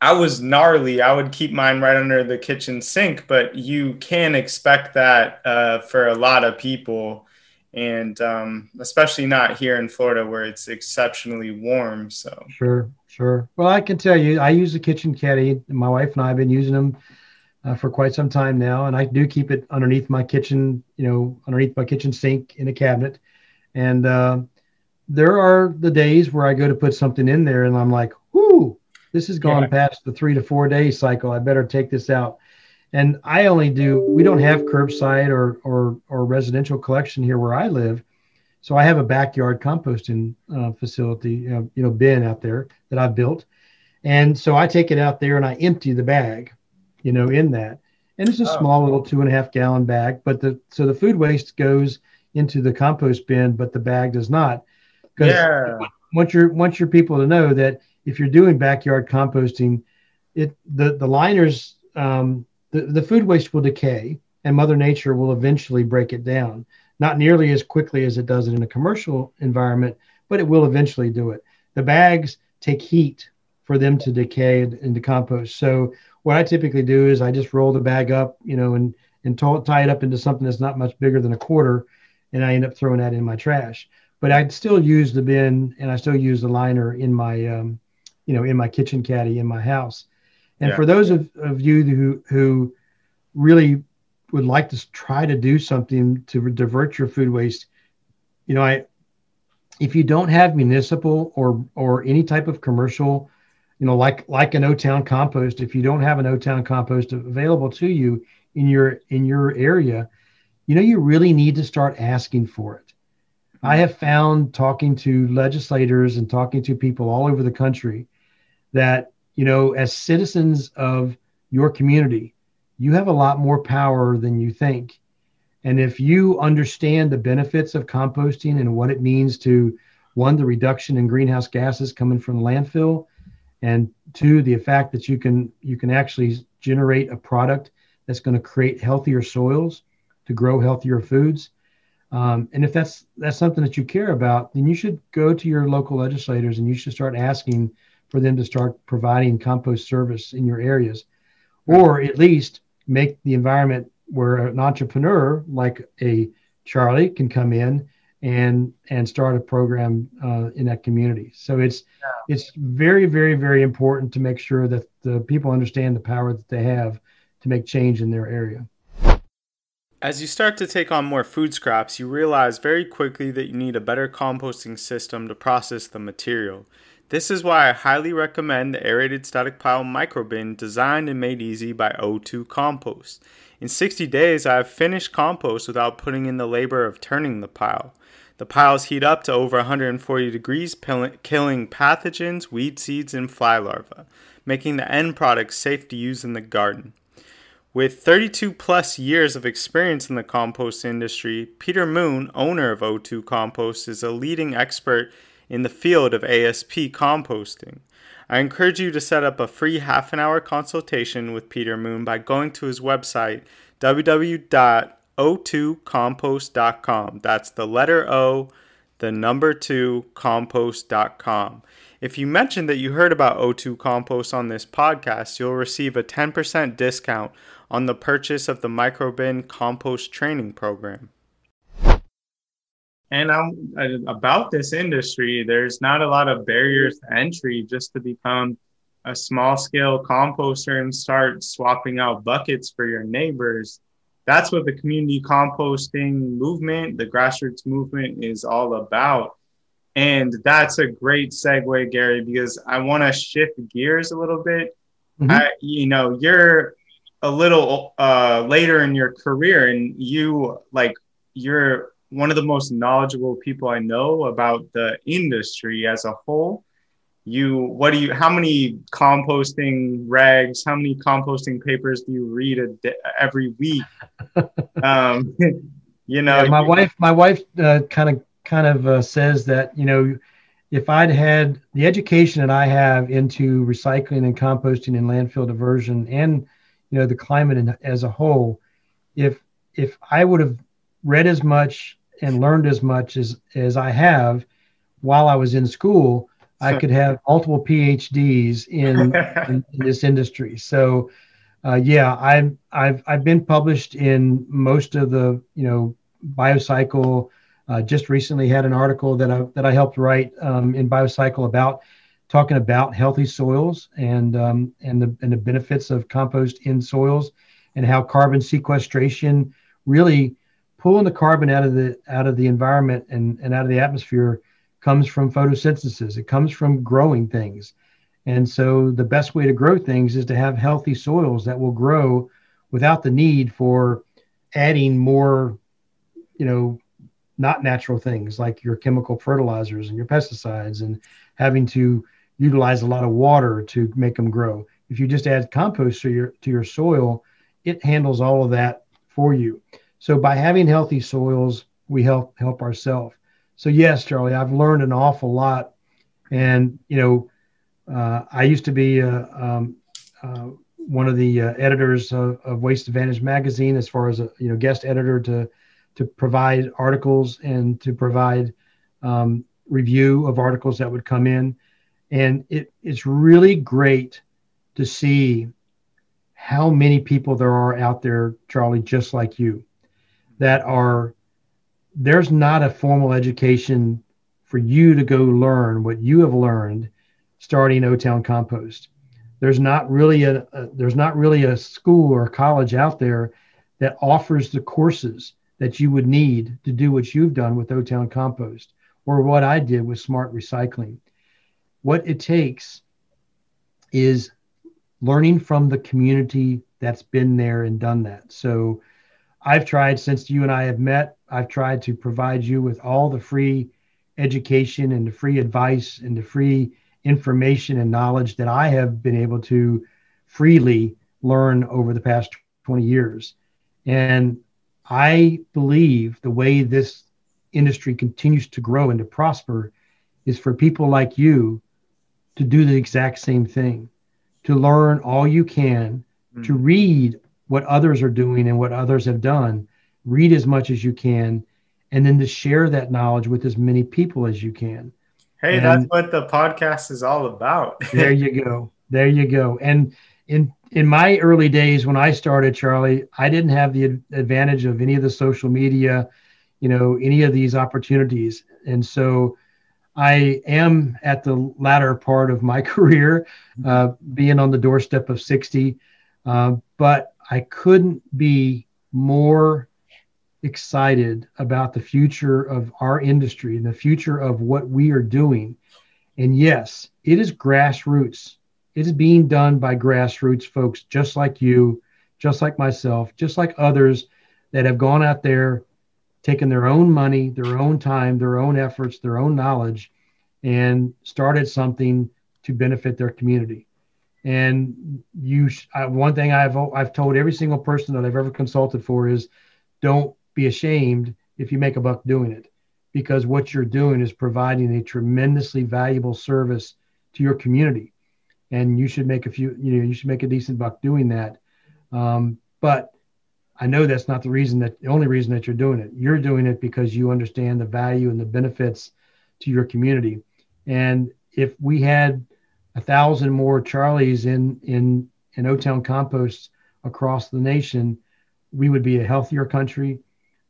I was gnarly. I would keep mine right under the kitchen sink, but you can expect that uh, for a lot of people. And um, especially not here in Florida where it's exceptionally warm. So, sure, sure. Well, I can tell you, I use the kitchen caddy. My wife and I have been using them uh, for quite some time now, and I do keep it underneath my kitchen, you know, underneath my kitchen sink in a cabinet. And uh, there are the days where I go to put something in there, and I'm like, "Whoo, this has gone yeah. past the three to four day cycle. I better take this out." And I only do. We don't have curbside or or or residential collection here where I live, so I have a backyard composting uh, facility, you know, you know, bin out there that I've built, and so I take it out there and I empty the bag you know, in that. And it's a oh. small little two and a half gallon bag, but the so the food waste goes into the compost bin, but the bag does not. Because yeah. once you're once you're people to know that if you're doing backyard composting, it the the liners um, the, the food waste will decay and Mother Nature will eventually break it down. Not nearly as quickly as it does it in a commercial environment, but it will eventually do it. The bags take heat for them to decay and decompost. So what I typically do is I just roll the bag up, you know, and and t- tie it up into something that's not much bigger than a quarter, and I end up throwing that in my trash. But I'd still use the bin and I still use the liner in my, um, you know, in my kitchen caddy in my house. And yeah. for those of, of you who who really would like to try to do something to divert your food waste, you know, I if you don't have municipal or or any type of commercial you know, like like an O-Town compost. If you don't have an O-Town compost available to you in your in your area, you know, you really need to start asking for it. I mm-hmm. have found talking to legislators and talking to people all over the country that, you know, as citizens of your community, you have a lot more power than you think. And if you understand the benefits of composting and what it means to one, the reduction in greenhouse gases coming from landfill, and two the fact that you can you can actually generate a product that's going to create healthier soils to grow healthier foods um, and if that's that's something that you care about then you should go to your local legislators and you should start asking for them to start providing compost service in your areas or at least make the environment where an entrepreneur like a charlie can come in and and start a program uh, in that community. So it's yeah. it's very very very important to make sure that the people understand the power that they have to make change in their area. As you start to take on more food scraps, you realize very quickly that you need a better composting system to process the material. This is why I highly recommend the aerated static pile microbin designed and made easy by O2 Compost. In 60 days, I have finished compost without putting in the labor of turning the pile. The piles heat up to over 140 degrees, killing pathogens, weed seeds, and fly larvae, making the end product safe to use in the garden. With 32 plus years of experience in the compost industry, Peter Moon, owner of O2 Compost, is a leading expert in the field of ASP composting. I encourage you to set up a free half an hour consultation with Peter Moon by going to his website www o2compost.com. That's the letter O, the number 2 compost.com. If you mention that you heard about O2 Compost on this podcast, you'll receive a 10% discount on the purchase of the Microbin Compost Training Program. And I'm, about this industry, there's not a lot of barriers to entry just to become a small scale composter and start swapping out buckets for your neighbors that's what the community composting movement, the grassroots movement is all about. And that's a great segue, Gary, because I want to shift gears a little bit. mm-hmm. I, you know, you're a little uh, later in your career, and you like you're one of the most knowledgeable people I know about the industry as a whole. You, what do you? How many composting rags? How many composting papers do you read a, every week? um, you know, yeah, my you, wife, my wife, kind of kind of uh, says that you know if I'd had the education that I have into recycling and composting and landfill diversion and you know the climate in, as a whole, if if I would have read as much and learned as much as as I have while I was in school, I could have multiple PhDs in, in, in this industry. So, uh, yeah, I've I've I've been published in most of the you know biocycle uh, just recently had an article that I that I helped write um, in Biocycle about talking about healthy soils and um, and the and the benefits of compost in soils and how carbon sequestration really pulling the carbon out of the out of the environment and, and out of the atmosphere comes from photosynthesis. It comes from growing things. And so the best way to grow things is to have healthy soils that will grow without the need for adding more, you know, not natural things like your chemical fertilizers and your pesticides and having to utilize a lot of water to make them grow. If you just add compost to your to your soil, it handles all of that for you. So by having healthy soils, we help help ourselves. So yes, Charlie, I've learned an awful lot, and you know, uh, I used to be uh, um, uh, one of the uh, editors of, of, Waste Advantage magazine, as far as a you know guest editor to to provide articles and to provide um, review of articles that would come in. And it, it's really great to see how many people there are out there, Charlie, just like you, that are, there's not a formal education for you to go learn what you have learned starting O Town Compost. There's not really a, a there's not really a school or college out there that offers the courses that you would need to do what you've done with O Town Compost or what I did with Smart Recycling. What it takes is learning from the community that's been there and done that. So I've tried since you and I have met, I've tried to provide you with all the free education and the free advice and the free information and knowledge that I have been able to freely learn over the past 20 years. And I believe the way this industry continues to grow and to prosper is for people like you to do the exact same thing, to learn all you can, mm-hmm. to read what others are doing and what others have done, read as much as you can, and then to share that knowledge with as many people as you can. Hey, and that's what the podcast is all about. there you go. There you go. And in in my early days when I started, Charlie, I didn't have the advantage of any of the social media, you know, any of these opportunities. And so I am at the latter part of my career, uh, being on the doorstep of 60. Uh, but I couldn't be more excited about the future of our industry and the future of what we are doing. And yes, it is grassroots it is being done by grassroots folks just like you, just like myself, just like others that have gone out there, taken their own money, their own time, their own efforts, their own knowledge, and started something to benefit their community. And you, I, one thing I've I've told every single person that I've ever consulted for is, don't be ashamed if you make a buck doing it, because what you're doing is providing a tremendously valuable service to your community. And you should make a few you know you should make a decent buck doing that. Um, but i know that's not the reason that the only reason that you're doing it. You're doing it because you understand the value and the benefits to your community. And if we had a thousand more charlies in in in o-town composts across the nation we would be a healthier country.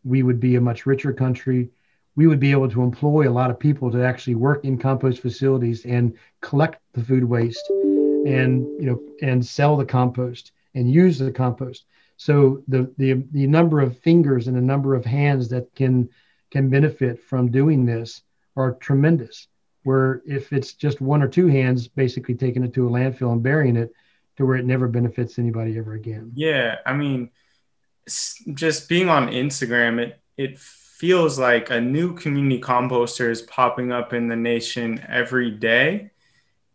We would be a much richer country. We would be able to employ a lot of people to actually work in compost facilities and collect the food waste and you know and sell the compost and use the compost. So the the the number of fingers and the number of hands that can can benefit from doing this are tremendous where if it's just one or two hands basically taking it to a landfill and burying it to where it never benefits anybody ever again. Yeah, I mean, just being on Instagram, it it feels like a new community composter is popping up in the nation every day,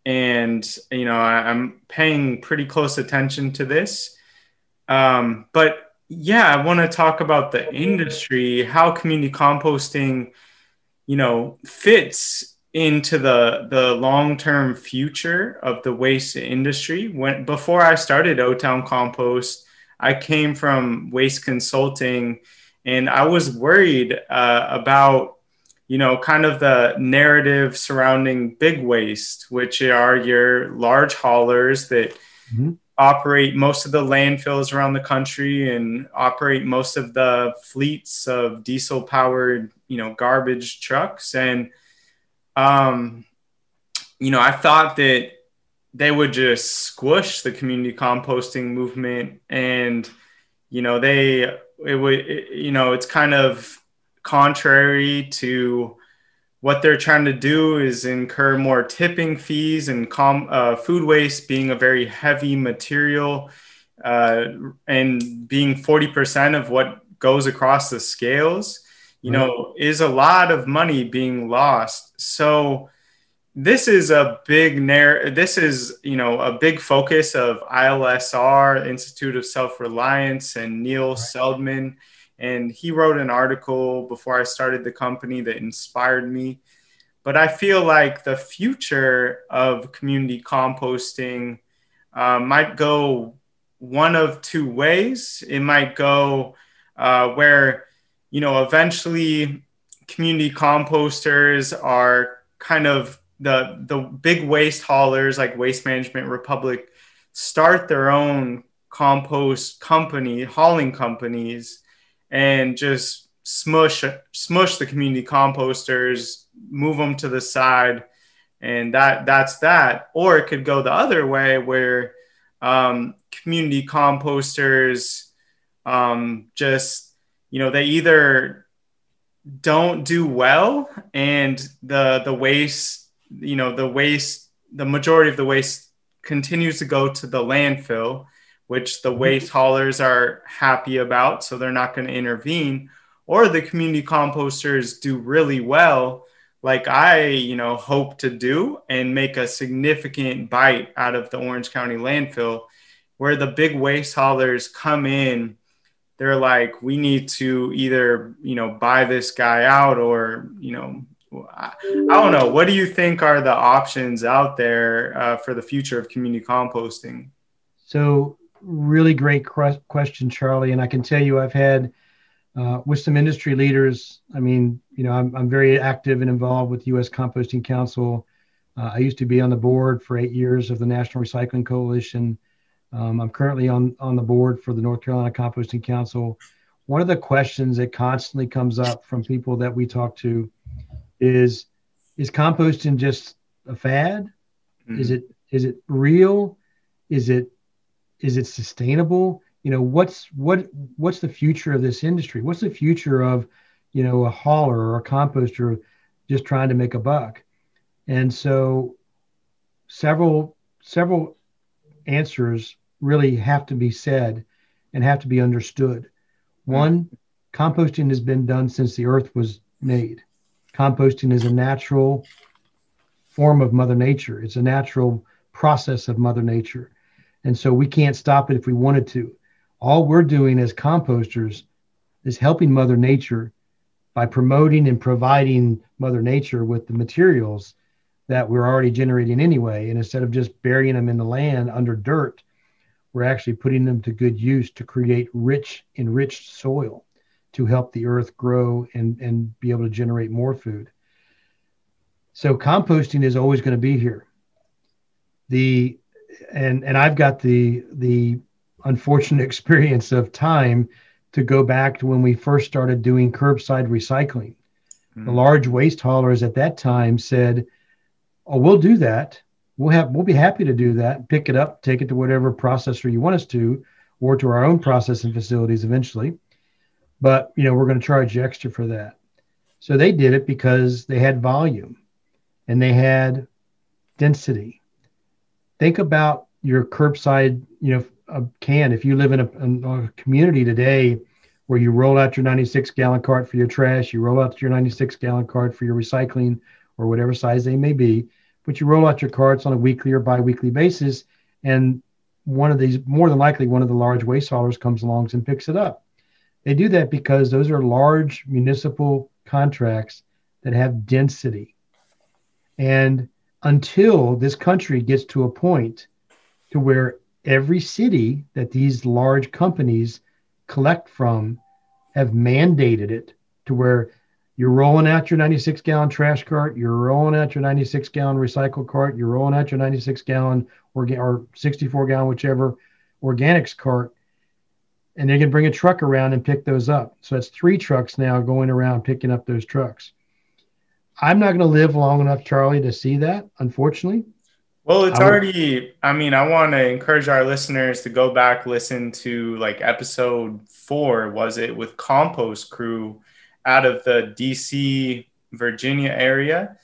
and you know I, am paying pretty close attention to this. Um, but yeah, I want to talk about the industry, how community composting, you know, fits into the the long term future of the waste industry. When before I started O Town Compost, I came from waste consulting, and I was worried uh, about you know kind of the narrative surrounding big waste, which are your large haulers that. Mm-hmm. Operate most of the landfills around the country and operate most of the fleets of diesel powered, you know, garbage trucks. And um, you know, I thought that they would just squish the community composting movement and you know they it would it, you know it's kind of contrary to what they're trying to do is incur more tipping fees and com, uh, food waste being a very heavy material uh, and being 40% of what goes across the scales you know, is a lot of money being lost. So this is a big narr- this is, you know, a big focus of ILSR, Institute of Self-Reliance and Neil right. Seldman. And he wrote an article before I started the company that inspired me. But I feel like the future of community composting uh, might go one of two ways. It might go uh, where you know, eventually community composters are kind of the the big waste haulers like Waste Management Republic start their own compost company, hauling companies, and just smush smush the community composters, move them to the side, and that that's that. Or it could go the other way where um, community composters um, just you know they either don't do well and the the waste you know the waste the majority of the waste continues to go to the landfill which the mm-hmm. waste haulers are happy about so they're not going to intervene or the community composters do really well like i you know hope to do and make a significant bite out of the orange county landfill where the big waste haulers come in they're like, we need to either, you know, buy this guy out or, you know, I, I don't know. What do you think are the options out there uh, for the future of community composting? So, really great question, Charlie. And I can tell you, I've had uh, with some industry leaders. I mean, you know, I'm, I'm very active and involved with U.S. Composting Council. Uh, I used to be on the board for eight years of the National Recycling Coalition. Um, I'm currently on, on the board for the North Carolina Composting Council. One of the questions that constantly comes up from people that we talk to is is composting just a fad? Mm-hmm. Is it is it real? Is it is it sustainable? You know, what's what what's the future of this industry? What's the future of, you know, a hauler or a composter just trying to make a buck? And so several several answers really have to be said and have to be understood. One, composting has been done since the earth was made. Composting is a natural form of Mother Nature, it's a natural process of Mother Nature. And so we can't stop it if we wanted to. All we're doing as composters is helping Mother Nature by promoting and providing Mother Nature with the materials that we're already generating anyway. And instead of just burying them in the land under dirt, we're actually putting them to good use to create rich, enriched soil to help the earth grow and, and be able to generate more food. So composting is always going to be here. The and and I've got the the unfortunate experience of time to go back to when we first started doing curbside recycling. Mm. The large waste haulers at that time said, "Oh, we'll do that, we'll have we'll be happy to do that pick it up take it to whatever processor you want us to or to our own processing facilities eventually. But you know we're going to charge you extra for that. So they did it because they had volume and they had density. Think about your curbside, you know, a can. If you live in a, in a community today where you roll out your 96 gallon cart for your trash, you roll out your 96 gallon cart for your recycling or whatever size they may be, but you roll out your carts on a weekly or bi-weekly basis, and one of these, more than likely, one of the large waste haulers comes along and picks it up. They do that because those are large municipal contracts that have density. And until this country gets to a point to where every city that these large companies collect from have mandated it to where you're rolling out your 96 gallon trash cart, you're rolling out your 96 gallon recycle cart, you're rolling out your 96 gallon orga- or 64 gallon, whichever organics cart, and they can bring a truck around and pick those up. So that's three trucks now going around picking up those trucks. I'm not going to live long enough, Charlie, to see that, unfortunately. Well, it's already, I mean, I want to encourage our listeners to go back, listen to like episode four, was it, with Compost Crew out of the DC, Virginia area,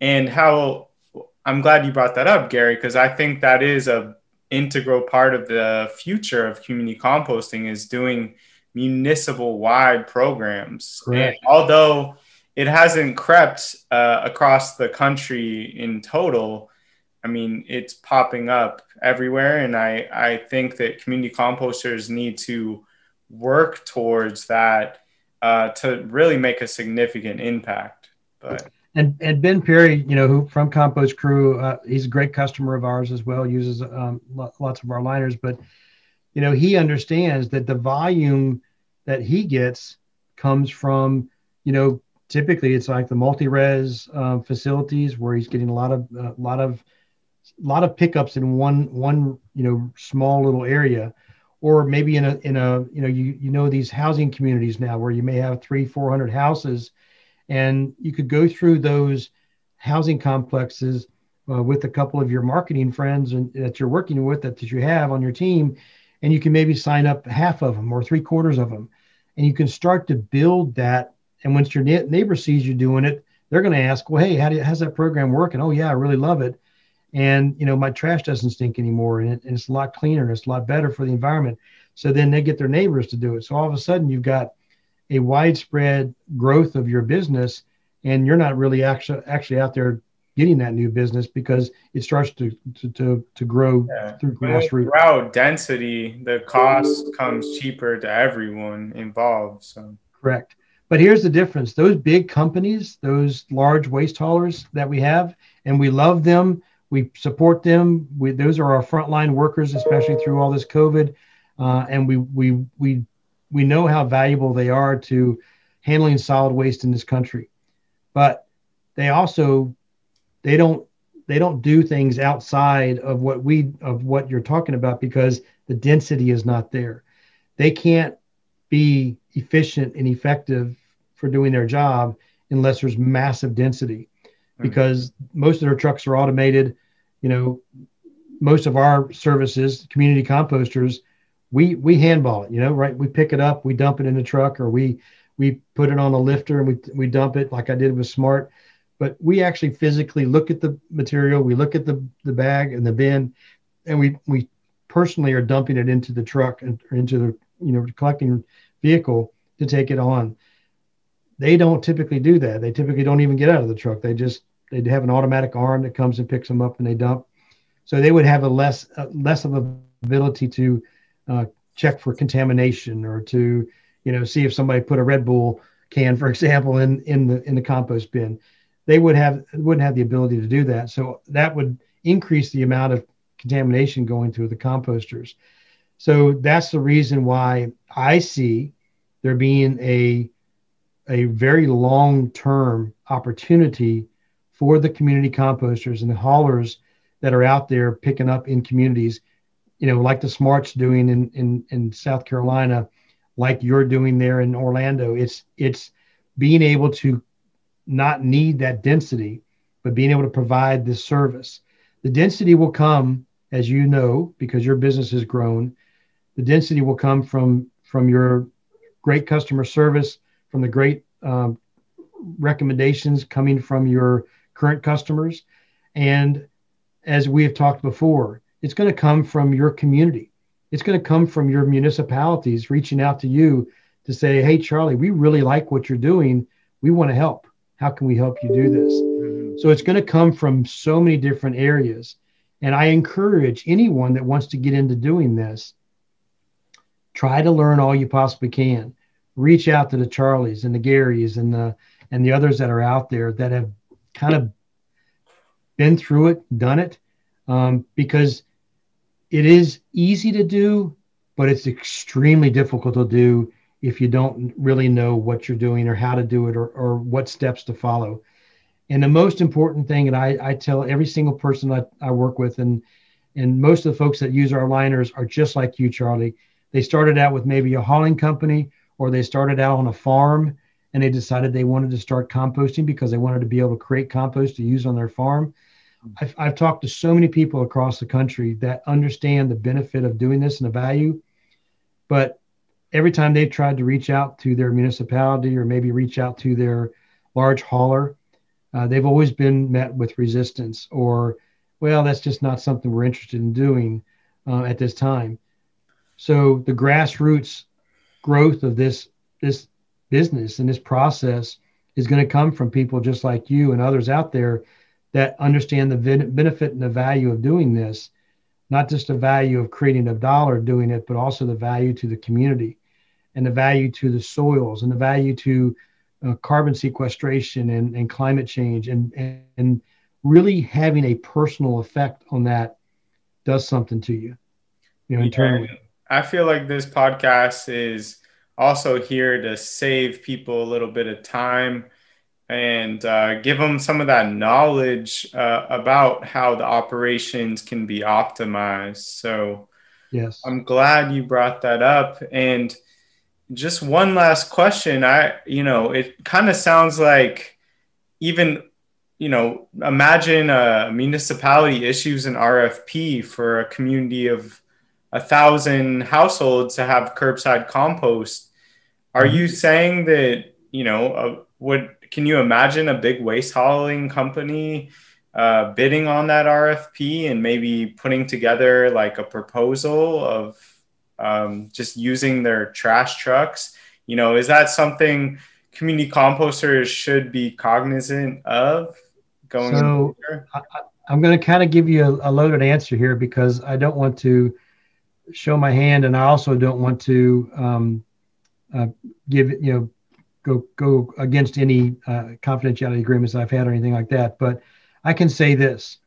and how I'm glad you brought that up, Gary, because I think that is a integral part of the future of community composting is doing municipal wide programs. And although it hasn't crept uh, across the country in total, I mean, it's popping up everywhere. And I, I think that community composters need to work towards that uh, to really make a significant impact. But and and Ben Perry, you know, who from Compost Crew, uh, he's a great customer of ours as well. Uses um, lots of our liners, but you know, he understands that the volume that he gets comes from, you know, typically it's like the multi-res uh, facilities where he's getting a lot of a uh, lot of a lot of pickups in one one you know small little area or maybe in a in a you know you you know these housing communities now where you may have three four hundred houses and you could go through those housing complexes uh, with a couple of your marketing friends and, that you're working with that, that you have on your team and you can maybe sign up half of them or three quarters of them. And you can start to build that and once your neighbor sees you doing it they're going to ask well hey how do, how's that program working? Oh yeah i really love it and you know my trash doesn't stink anymore and, it, and it's a lot cleaner and it's a lot better for the environment so then they get their neighbors to do it so all of a sudden you've got a widespread growth of your business and you're not really actually actually out there getting that new business because it starts to to to, to grow yeah. through grassroots. Throughout density, the cost comes cheaper to everyone involved. So correct. But here's the difference: those big companies, those large waste haulers that we have, and we love them we support them. We, those are our frontline workers, especially through all this COVID, uh, and we we we we know how valuable they are to handling solid waste in this country. But they also they don't they don't do things outside of what we of what you're talking about because the density is not there. They can't be efficient and effective for doing their job unless there's massive density because most of their trucks are automated you know, most of our services, community composters, we we handball it. You know, right? We pick it up, we dump it in the truck, or we we put it on a lifter and we we dump it like I did with Smart. But we actually physically look at the material, we look at the the bag and the bin, and we we personally are dumping it into the truck and into the you know collecting vehicle to take it on. They don't typically do that. They typically don't even get out of the truck. They just they'd have an automatic arm that comes and picks them up and they dump. So they would have a less uh, less of a ability to uh, check for contamination or to you know see if somebody put a Red Bull can, for example, in in the in the compost bin. They would have wouldn't have the ability to do that. So that would increase the amount of contamination going through the composters. So that's the reason why I see there being a a very long term opportunity for the community composters and the haulers that are out there picking up in communities, you know, like the Smarts doing in in, in South Carolina, like you're doing there in Orlando. It's it's being able to not need that density, but being able to provide this service. The density will come, as you know, because your business has grown. The density will come from from your great customer service, from the great um, recommendations coming from your current customers. And as we have talked before, it's going to come from your community. It's going to come from your municipalities reaching out to you to say, hey, Charlie, we really like what you're doing. We want to help. How can we help you do this? Mm-hmm. So it's going to come from so many different areas. And I encourage anyone that wants to get into doing this, try to learn all you possibly can. Reach out to the Charlies and the Garys and the and the others that are out there that have kind of been through it, done it, um, because it is easy to do, but it's extremely difficult to do if you don't really know what you're doing or how to do it or, or what steps to follow. And the most important thing, and I, I tell every single person I, I work with, and and most of the folks that use our liners are just like you, Charlie. They started out with maybe a hauling company or they started out on a farm and they decided they wanted to start composting because they wanted to be able to create compost to use on their farm. I've, I've talked to so many people across the country that understand the benefit of doing this and the value, but every time they've tried to reach out to their municipality or maybe reach out to their large hauler, uh, they've always been met with resistance or, well, that's just not something we're interested in doing uh, at this time. So the grassroots growth of this this business and this process is going to come from people just like you and others out there that understand the benefit and the value of doing this, not just the value of creating a dollar doing it, but also the value to the community and the value to the soils and the value to uh, carbon sequestration and, and climate change and, and, and really having a personal effect on that does something to you, you know, internally. I feel like this podcast is also here to save people a little bit of time and uh, give them some of that knowledge uh, about how the operations can be optimized. So, yes, I'm glad you brought that up. And just one last question. I, you know, it kind of sounds like even, you know, imagine a municipality issues an RFP for a community of a thousand households to have curbside compost. Are you saying that, you know, uh, would can you imagine a big waste hauling company uh, bidding on that RFP and maybe putting together like a proposal of um, just using their trash trucks? You know, is that something community composters should be cognizant of going? So I, am going to kind of give you a, a loaded answer here because I don't want to show my hand, and I also don't want to um, uh, give you know go go against any uh, confidentiality agreements I've had or anything like that. But I can say this: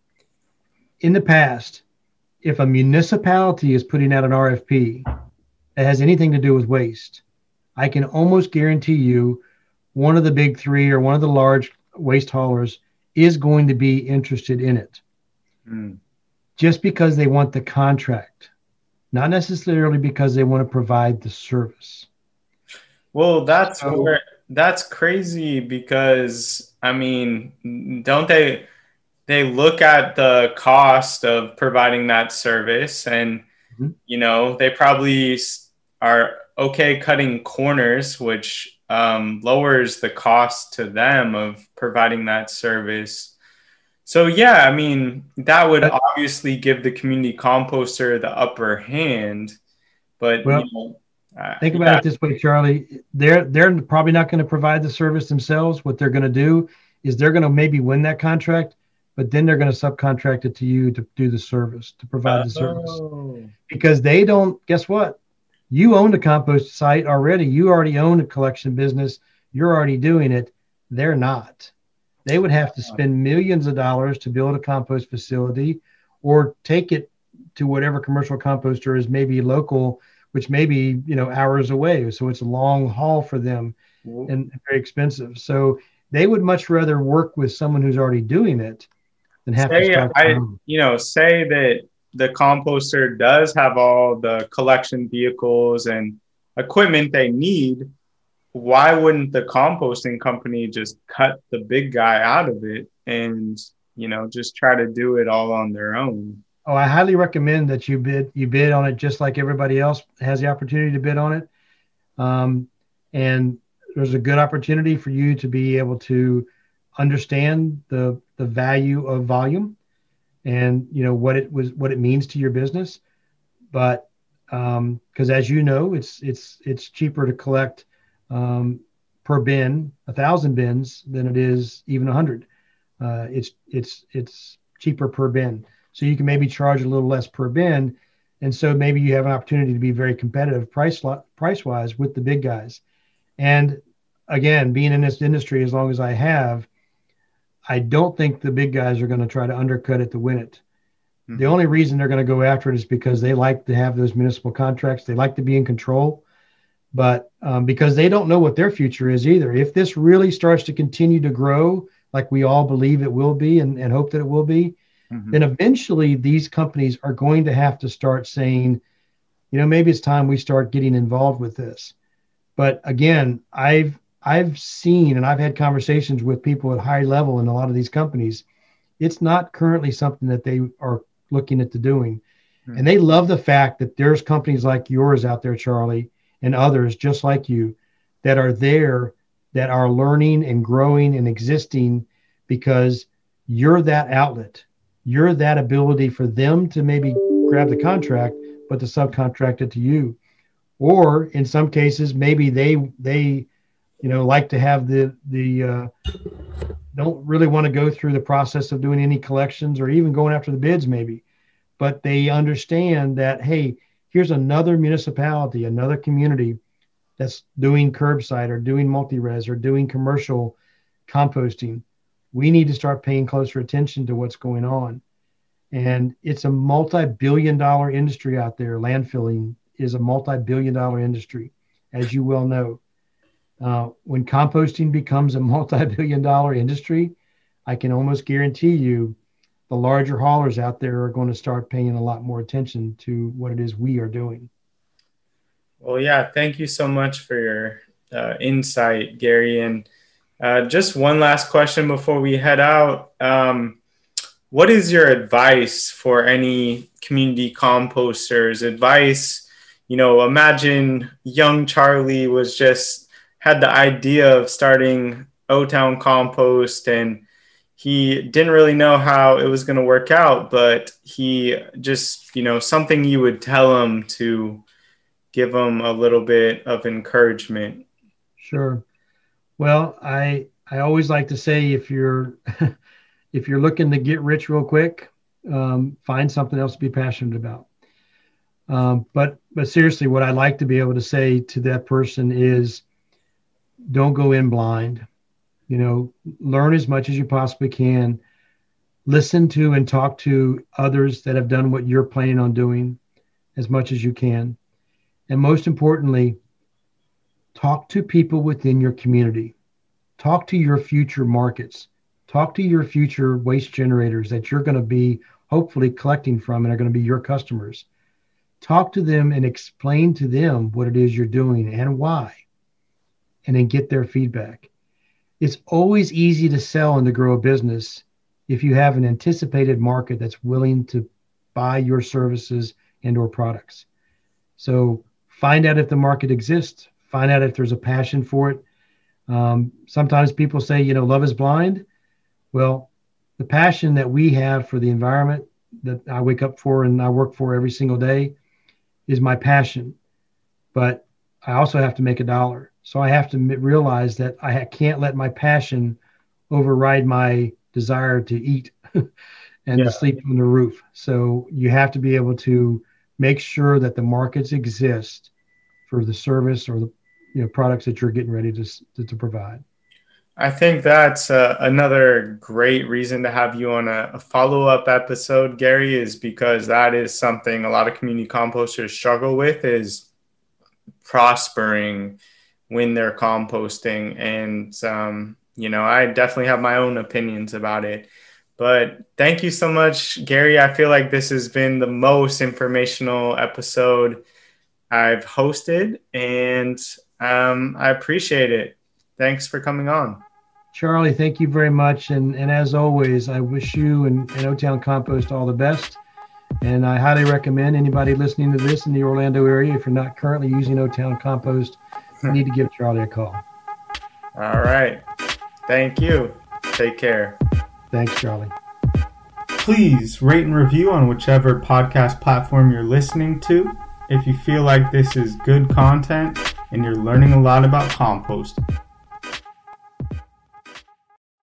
in the past, if a municipality is putting out an RFP that has anything to do with waste, I can almost guarantee you one of the big three or one of the large waste haulers is going to be interested in it. Mm. Just because they want the contract, not necessarily because they want to provide the service. Well, that's so, where that's crazy because I mean, don't they they look at the cost of providing that service and mm-hmm. you know, they probably are okay cutting corners which um, lowers the cost to them of providing that service. So yeah, I mean, that would obviously give the community composter the upper hand, but well, you know, uh, Think about yeah. it this way, Charlie. They're they're probably not going to provide the service themselves. What they're going to do is they're going to maybe win that contract, but then they're going to subcontract it to you to do the service, to provide the service. Oh. Because they don't. Guess what? You own the compost site already. You already own a collection business. You're already doing it. They're not. They would have to spend millions of dollars to build a compost facility, or take it to whatever commercial composter is maybe local which may be you know hours away. So it's a long haul for them mm-hmm. and very expensive. So they would much rather work with someone who's already doing it than have say, to I, you know say that the composter does have all the collection vehicles and equipment they need why wouldn't the composting company just cut the big guy out of it and you know just try to do it all on their own Oh, I highly recommend that you bid you bid on it just like everybody else has the opportunity to bid on it. Um, and there's a good opportunity for you to be able to understand the the value of volume and you know what it was what it means to your business but because um, as you know it's it's it's cheaper to collect um, per bin a thousand bins than it is even a hundred uh, it's it's it's cheaper per bin so you can maybe charge a little less per bin and so maybe you have an opportunity to be very competitive price price wise with the big guys and again being in this industry as long as i have I don't think the big guys are going to try to undercut it to win it. Mm-hmm. The only reason they're going to go after it is because they like to have those municipal contracts. They like to be in control, but um, because they don't know what their future is either. If this really starts to continue to grow, like we all believe it will be and, and hope that it will be, mm-hmm. then eventually these companies are going to have to start saying, you know, maybe it's time we start getting involved with this. But again, I've I've seen and I've had conversations with people at high level in a lot of these companies. It's not currently something that they are looking at doing. Mm-hmm. And they love the fact that there's companies like yours out there, Charlie, and others just like you that are there that are learning and growing and existing because you're that outlet. You're that ability for them to maybe grab the contract, but to subcontract it to you. Or in some cases, maybe they they you know, like to have the the uh, don't really want to go through the process of doing any collections or even going after the bids, maybe, but they understand that hey, here's another municipality, another community that's doing curbside or doing multi-res or doing commercial composting. We need to start paying closer attention to what's going on. And it's a multi-billion dollar industry out there. Landfilling is a multi-billion dollar industry, as you well know. Uh, when composting becomes a multi-billion dollar industry, I can almost guarantee you the larger haulers out there are going to start paying a lot more attention to what it is we are doing. Well, yeah, thank you so much for your uh, insight, Gary. And uh, just one last question before we head out. Um, what is your advice for any community composters? Advice, you know, imagine young Charlie was just had the idea of starting O Town Compost and he didn't really know how it was going to work out, but he just, you know, something you would tell him to give him a little bit of encouragement. Sure. Well, I I always like to say if you're if you're looking to get rich real quick, um, find something else to be passionate about. Um, but but seriously, what I'd like to be able to say to that person is, don't go in blind. You know, learn as much as you possibly can. Listen to and talk to others that have done what you're planning on doing as much as you can. And most importantly, talk to people within your community. Talk to your future markets. Talk to your future waste generators that you're going to be hopefully collecting from and are going to be your customers. Talk to them and explain to them what it is you're doing and why and then get their feedback. It's always easy to sell and to grow a business if you have an anticipated market that's willing to buy your services and or products. So find out if the market exists, find out if there's a passion for it. Um, sometimes people say, you know, love is blind. Well, the passion that we have for the environment that I wake up for and I work for every single day is my passion. But I also have to make a dollar. So I have to realize that I can't let my passion override my desire to eat and yeah. to sleep on the roof. So you have to be able to make sure that the markets exist for the service or the you know products that you're getting ready to to, to provide. I think that's uh, another great reason to have you on a, a follow up episode, Gary, is because that is something a lot of community composters struggle with is prospering when they're composting. And, um, you know, I definitely have my own opinions about it. But thank you so much, Gary. I feel like this has been the most informational episode I've hosted, and um, I appreciate it. Thanks for coming on. Charlie, thank you very much. And, and as always, I wish you and, and O Town Compost all the best. And I highly recommend anybody listening to this in the Orlando area, if you're not currently using O Town Compost, you need to give Charlie a call. All right. Thank you. Take care. Thanks, Charlie. please rate and review on whichever podcast platform you're listening to if you feel like this is good content and you're learning a lot about composting.